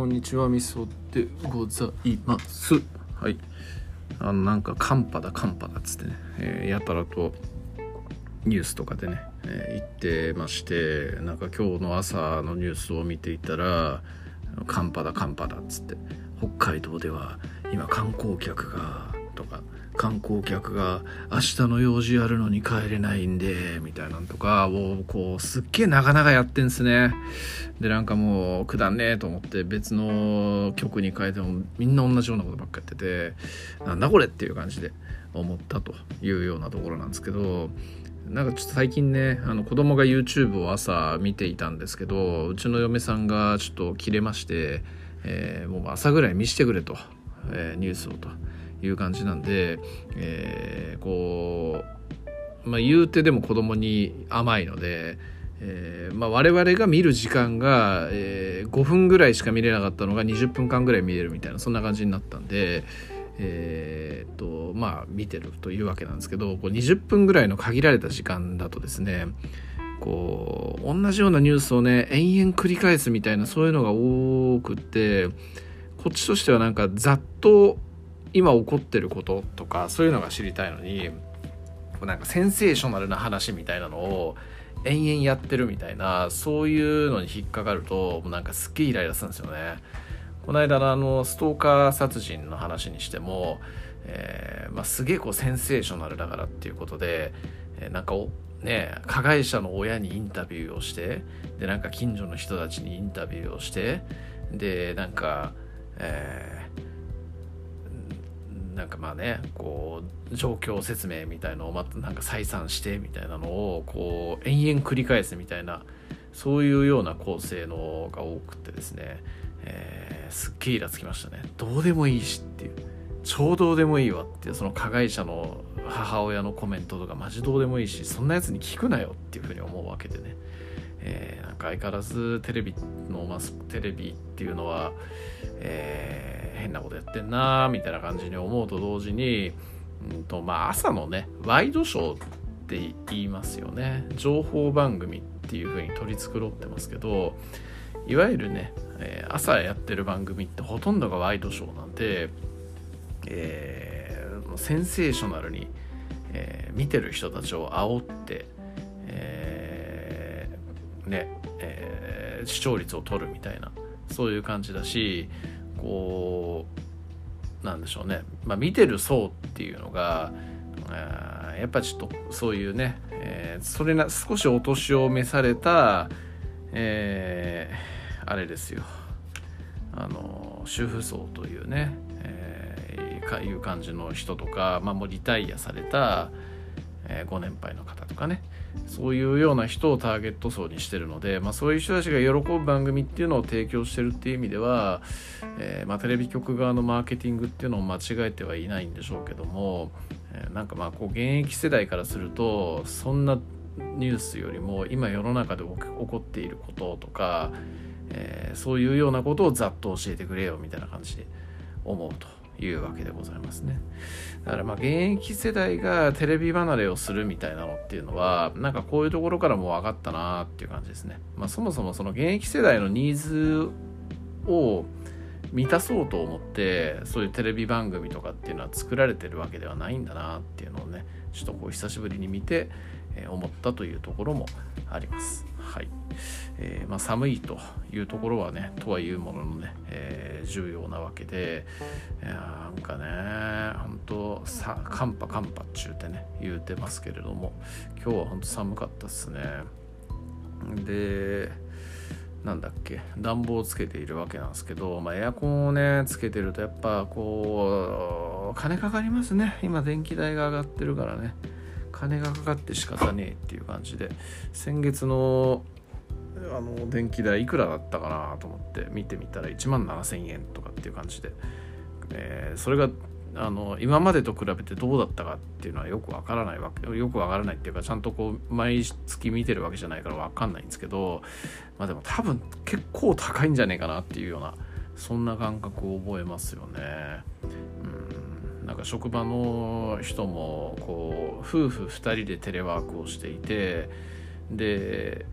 こんにちはみそでございます。はい。あのなんか寒波だ寒波だっつってね、えーやたらとニュースとかでね、えー言ってましてなんか今日の朝のニュースを見ていたら寒波だ寒波だっつって北海道では今観光客がとか観光客が明日の用事あるのに帰れないんでみたいなんとかをこうすっげえなかなかやってんすね。でなんかもうくだんねえと思って別の曲に変えてもみんな同じようなことばっかやっててなんだこれっていう感じで思ったというようなところなんですけどなんかちょっと最近ねあの子供が YouTube を朝見ていたんですけどうちの嫁さんがちょっと切れまして、えーもう朝ぐらい見してくれと、えーニュースをと。いう感じなんで、えーこう、まあ、言うてでも子供に甘いので、えーまあ、我々が見る時間が、えー5分ぐらいしか見れなかったのが20分間ぐらい見れるみたいなそんな感じになったんで。えーっとまあ見てるというわけなんですけどこう20分ぐらいの限られた時間だとですねこう同じようなニュースをね延々繰り返すみたいなそういうのが多くってこっちとしてはなんかざっと今起こってることとかそういうのが知りたいのになんかセンセーショナルな話みたいなのを延々やってるみたいなそういうのに引っかかるともうなんかすっげえイライラするんですよね。この間のあのストーカー殺人の話にしても、えーまあ、すげえセンセーショナルだからっていうことで、えーなんかね加害者の親にインタビューをしてでなんか近所の人たちにインタビューをしてでなんか、えーなんかまあねこう状況説明みたいのをまたなんか再三してみたいなのをこう延々繰り返すみたいなそういうような構成のが多くてですね、えーすっげえイラつきましたね。どうでもいいしっていう。超どうでもいいわっていうその加害者の母親のコメントとかマジどうでもいいしそんなやつに聞くなよっていうふうに思うわけでね、えーなんか相変わらずテレビのマステレビっていうのは、えー変なことやってんなーみたいな感じに思うと同時に、うんとまあ、朝のねワイドショーって言いますよね。情報番組っていうふうに取り繕ってますけどいわゆるね、えー朝やってる番組ってほとんどがワイドショーなんで、えーセンセーショナルに、えー見てる人たちを煽って、ねえー視聴率を取るみたいなそういう感じだしこうなんでしょうね、まあ、見てる層っていうのがあやっぱちょっとそういうね、えーそれな少しお年を召された、えーあれですよ。あの主婦層というね、えーかいう感じの人とか、まあ、もうリタイアされた、えーご年配の方とかね。そういうような人をターゲット層にしてるので、まあ、そういう人たちが喜ぶ番組っていうのを提供してるっていう意味では、えーまあ、テレビ局側のマーケティングっていうのを間違えてはいないんでしょうけども、えーなんかまあこう現役世代からするとそんなニュースよりも今世の中で起こっていることとか、えーそういうようなことをざっと教えてくれよみたいな感じで思うと。いうわけでございますね。だからまあ現役世代がテレビ離れをするみたいなのっていうのはなんかこういうところからも分かったなっていう感じですね。まあそもそもその現役世代のニーズを満たそうと思ってそういうテレビ番組とかっていうのは作られてるわけではないんだなっていうのをねちょっとこう久しぶりに見て、え思ったというところもあります。はい。えーまあ、寒いというところはねとはいうもののね、えー重要なわけでいやなんかね本当さ寒波寒波っちゅうてね言うてますけれども今日は本当寒かったっすね。でなんだっけ暖房をつけているわけなんですけど、まあ、エアコンをねつけてるとやっぱこう金かかりますね。今電気代が上がってるからね。金がかかって仕方ねえっていう感じで先月のあの電気代いくらだったかなと思って見てみたら1万7000円とかっていう感じで、えーそれがあの今までと比べてどうだったかっていうのはよくわからないわけよくわからないっていうかちゃんとこう毎月見てるわけじゃないからわかんないんですけどまあでも多分結構高いんじゃねえかなっていうようなそんな感覚を覚えますよね。なんか職場の人もこう夫婦2人でテレワークをしていてで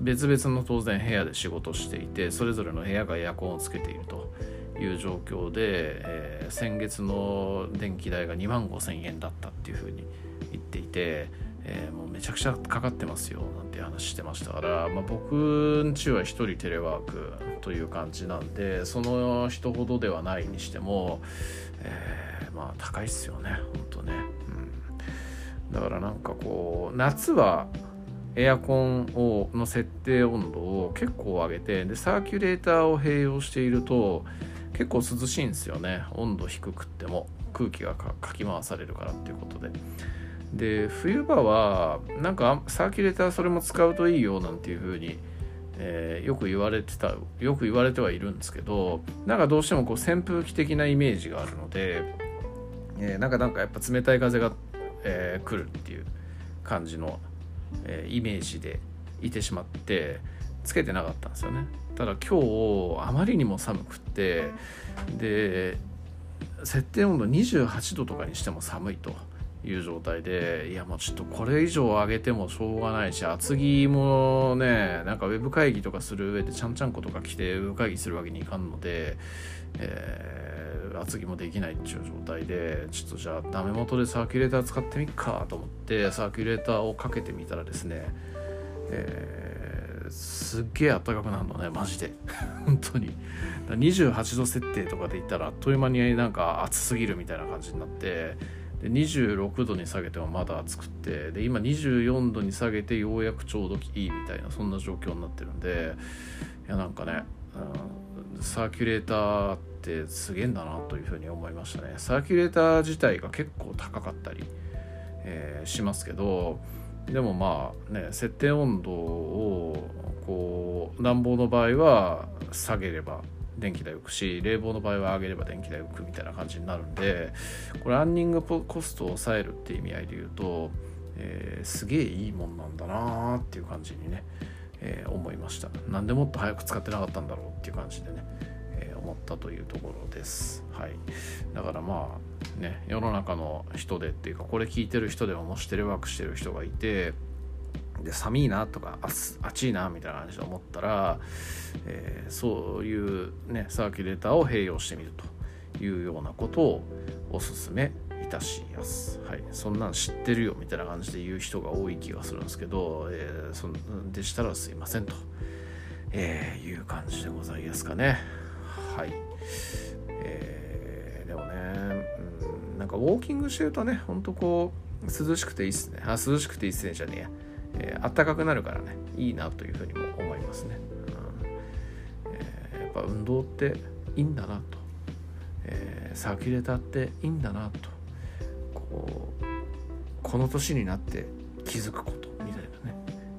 別々の当然部屋で仕事していてそれぞれの部屋がエアコンをつけているという状況で、えー、先月の電気代が2万5,000円だったっていうふうに言っていて、えー、もうめちゃくちゃかかってますよなんて話してましたから、まあ、僕んちは1人テレワークという感じなんでその人ほどではないにしても、えー、まあ高いっすよねほんとね、うん、だからなんかこう夏はエアコンをの設定温度を結構上げてでサーキュレーターを併用していると結構涼しいんですよね。温度低くっても空気がかき回されるからっていうことで。で冬場はなんかサーキュレーターそれも使うといいよなんていう風に、えー、よく言われてたよく言われてはいるんですけどなんかどうしてもこう扇風機的なイメージがあるので、えー、なんかなんかやっぱ冷たい風が、えー、来るっていう感じの、え、イメージでいてしまってつけてなかったんですよね。ただ今日あまりにも寒くってで設定温度28度とかにしても寒いと。いう状態でいやもうちょっとこれ以上上げてもしょうがないし厚着もねなんかウェブ会議とかする上でちゃんちゃんことか来てウェブ会議するわけにいかんので、えー、厚着もできないっていう状態でちょっとじゃあダメ元でサーキュレーター使ってみっかと思ってサーキュレーターをかけてみたらですね、えー、すっげえ暖かくなるのねマジで。本当に。28度設定とかで言ったらあっという間になんか暑すぎるみたいな感じになってで26度に下げてもまだ暑くてで今24度に下げてようやくちょうどいいみたいなそんな状況になってるんでいやなんかね、うん、サーキュレーターってすげえんだなというふうに思いましたね。サーキュレーター自体が結構高かったり、えー、しますけどでもまあね設定温度をこう暖房の場合は下げれば電気代浮くし冷房の場合は上げれば電気代浮くみたいな感じになるんでこれランニングコストを抑えるっていう意味合いで言うと、えー、すげえいいもんなんだなーっていう感じにね、えー、思いました。なんでもっと早く使ってなかったんだろうっていう感じでね、えー、思ったというところです。はい。だからまあね世の中の人でっていうかこれ聞いてる人でももしテレワークしてる人がいてで寒いなとか暑いなみたいな感じで思ったら、えー、そういうねサーキュレーターを併用してみるというようなことをおすすめいたします。はい、そんなん知ってるよみたいな感じで言う人が多い気がするんですけど、えー、そんでしたらすいませんと、えー、いう感じでございますかね。はい。えー、でもね、うん、なんかウォーキングしてるとね、ほんとこう涼しくていいっすね。あ、涼しくていいっすねじゃねえ。えー、暖かくなるからねいいなというふうにも思いますね、うん。えー、やっぱ運動っていいんだなと、えー、サーキュレーターっていいんだなと。こうこの年になって気づくことみたいなね、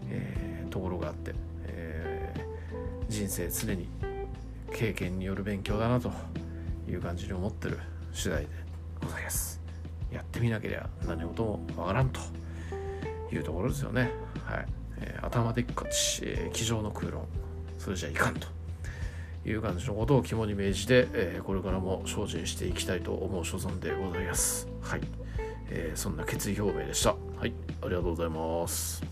えー、ところがあって、えー、人生常に経験による勉強だなという感じに思ってる次第でございます。やってみなければ何事もわからんというところですよね。はい。えー、頭でっかち、えー、机上の空論、それじゃいかんという感じのことを肝に銘じて、えー、これからも精進していきたいと思う所存でございます。はい。えー、そんな決意表明でした。はい。ありがとうございます。